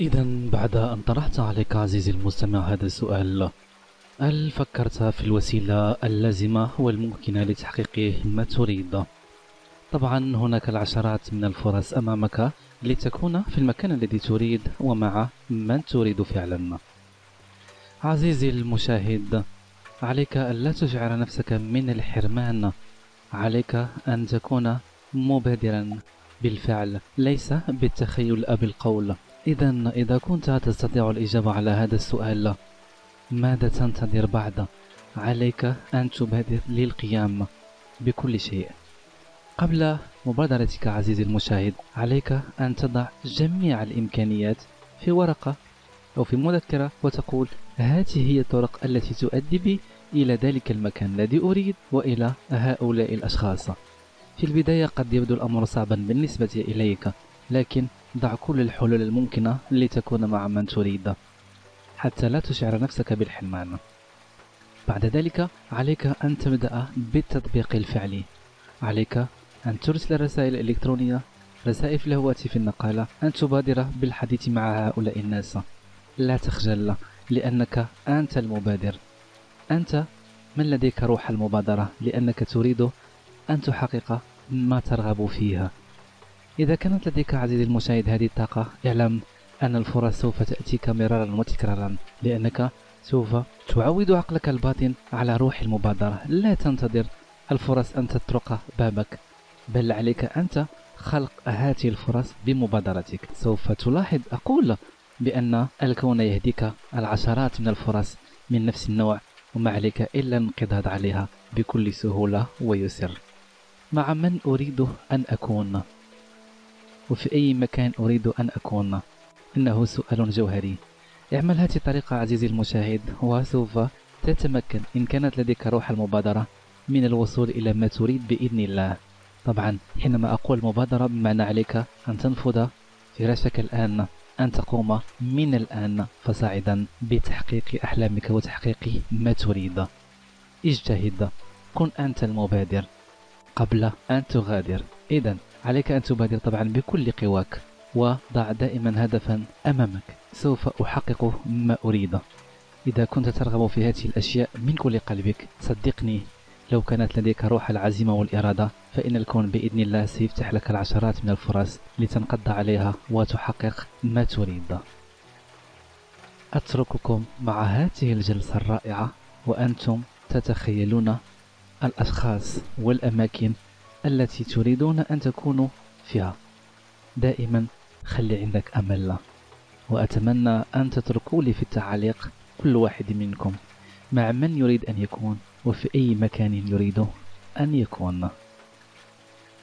إذا بعد أن طرحت عليك عزيزي المستمع هذا السؤال هل فكرت في الوسيلة اللازمة والممكنة لتحقيق ما تريد؟ طبعا هناك العشرات من الفرص أمامك لتكون في المكان الذي تريد ومع من تريد فعلا. عزيزي المشاهد عليك ألا تشعر نفسك من الحرمان. عليك أن تكون مبادرا بالفعل ليس بالتخيل أو بالقول. إذا إذا كنت تستطيع الإجابة على هذا السؤال ماذا تنتظر بعد؟ عليك أن تبادر للقيام بكل شيء قبل مبادرتك عزيزي المشاهد عليك أن تضع جميع الإمكانيات في ورقة أو في مذكرة وتقول هذه هي الطرق التي تؤدي بي إلى ذلك المكان الذي أريد وإلى هؤلاء الأشخاص في البداية قد يبدو الأمر صعبا بالنسبة إليك لكن ضع كل الحلول الممكنة لتكون مع من تريد. حتى لا تشعر نفسك بالحرمان. بعد ذلك عليك أن تبدأ بالتطبيق الفعلي. عليك أن ترسل رسائل إلكترونية رسائل في الهواتف النقالة أن تبادر بالحديث مع هؤلاء الناس. لا تخجل لأنك أنت المبادر. أنت من لديك روح المبادرة لأنك تريد أن تحقق ما ترغب فيها. إذا كانت لديك عزيزي المشاهد هذه الطاقة اعلم أن الفرص سوف تأتيك مرارا وتكرارا لأنك سوف تعود عقلك الباطن على روح المبادرة. لا تنتظر الفرص أن تطرق بابك بل عليك أنت خلق هذه الفرص بمبادرتك. سوف تلاحظ أقول بأن الكون يهديك العشرات من الفرص من نفس النوع وما عليك إلا الانقضاض عليها بكل سهولة ويسر. مع من أريد أن أكون وفي أي مكان أريد أن أكون. إنه سؤال جوهري. اعمل هذه الطريقة عزيزي المشاهد وسوف تتمكن إن كانت لديك روح المبادرة من الوصول إلى ما تريد بإذن الله. طبعا حينما أقول مبادرة بمعنى عليك أن تنفذ فراشك الآن أن تقوم من الآن فصاعدا بتحقيق أحلامك وتحقيق ما تريد. اجتهد. كن أنت المبادر قبل أن تغادر. إذا عليك أن تبادر طبعا بكل قواك وضع دائما هدفا أمامك. سوف أحقق ما أريد. إذا كنت ترغب في هذه الأشياء من كل قلبك صدقني لو كانت لديك روح العزيمة والإرادة فإن الكون بإذن الله سيفتح لك العشرات من الفرص لتنقض عليها وتحقق ما تريد. أترككم مع هذه الجلسة الرائعة وأنتم تتخيلون الأشخاص والأماكن التي تريدون أن تكونوا فيها. دائما خلي عندك أمل وأتمنى أن تتركوا لي في التعاليق كل واحد منكم مع من يريد أن يكون وفي أي مكان يريد أن يكون.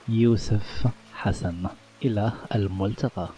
يوسف حسن إلى الملتقى.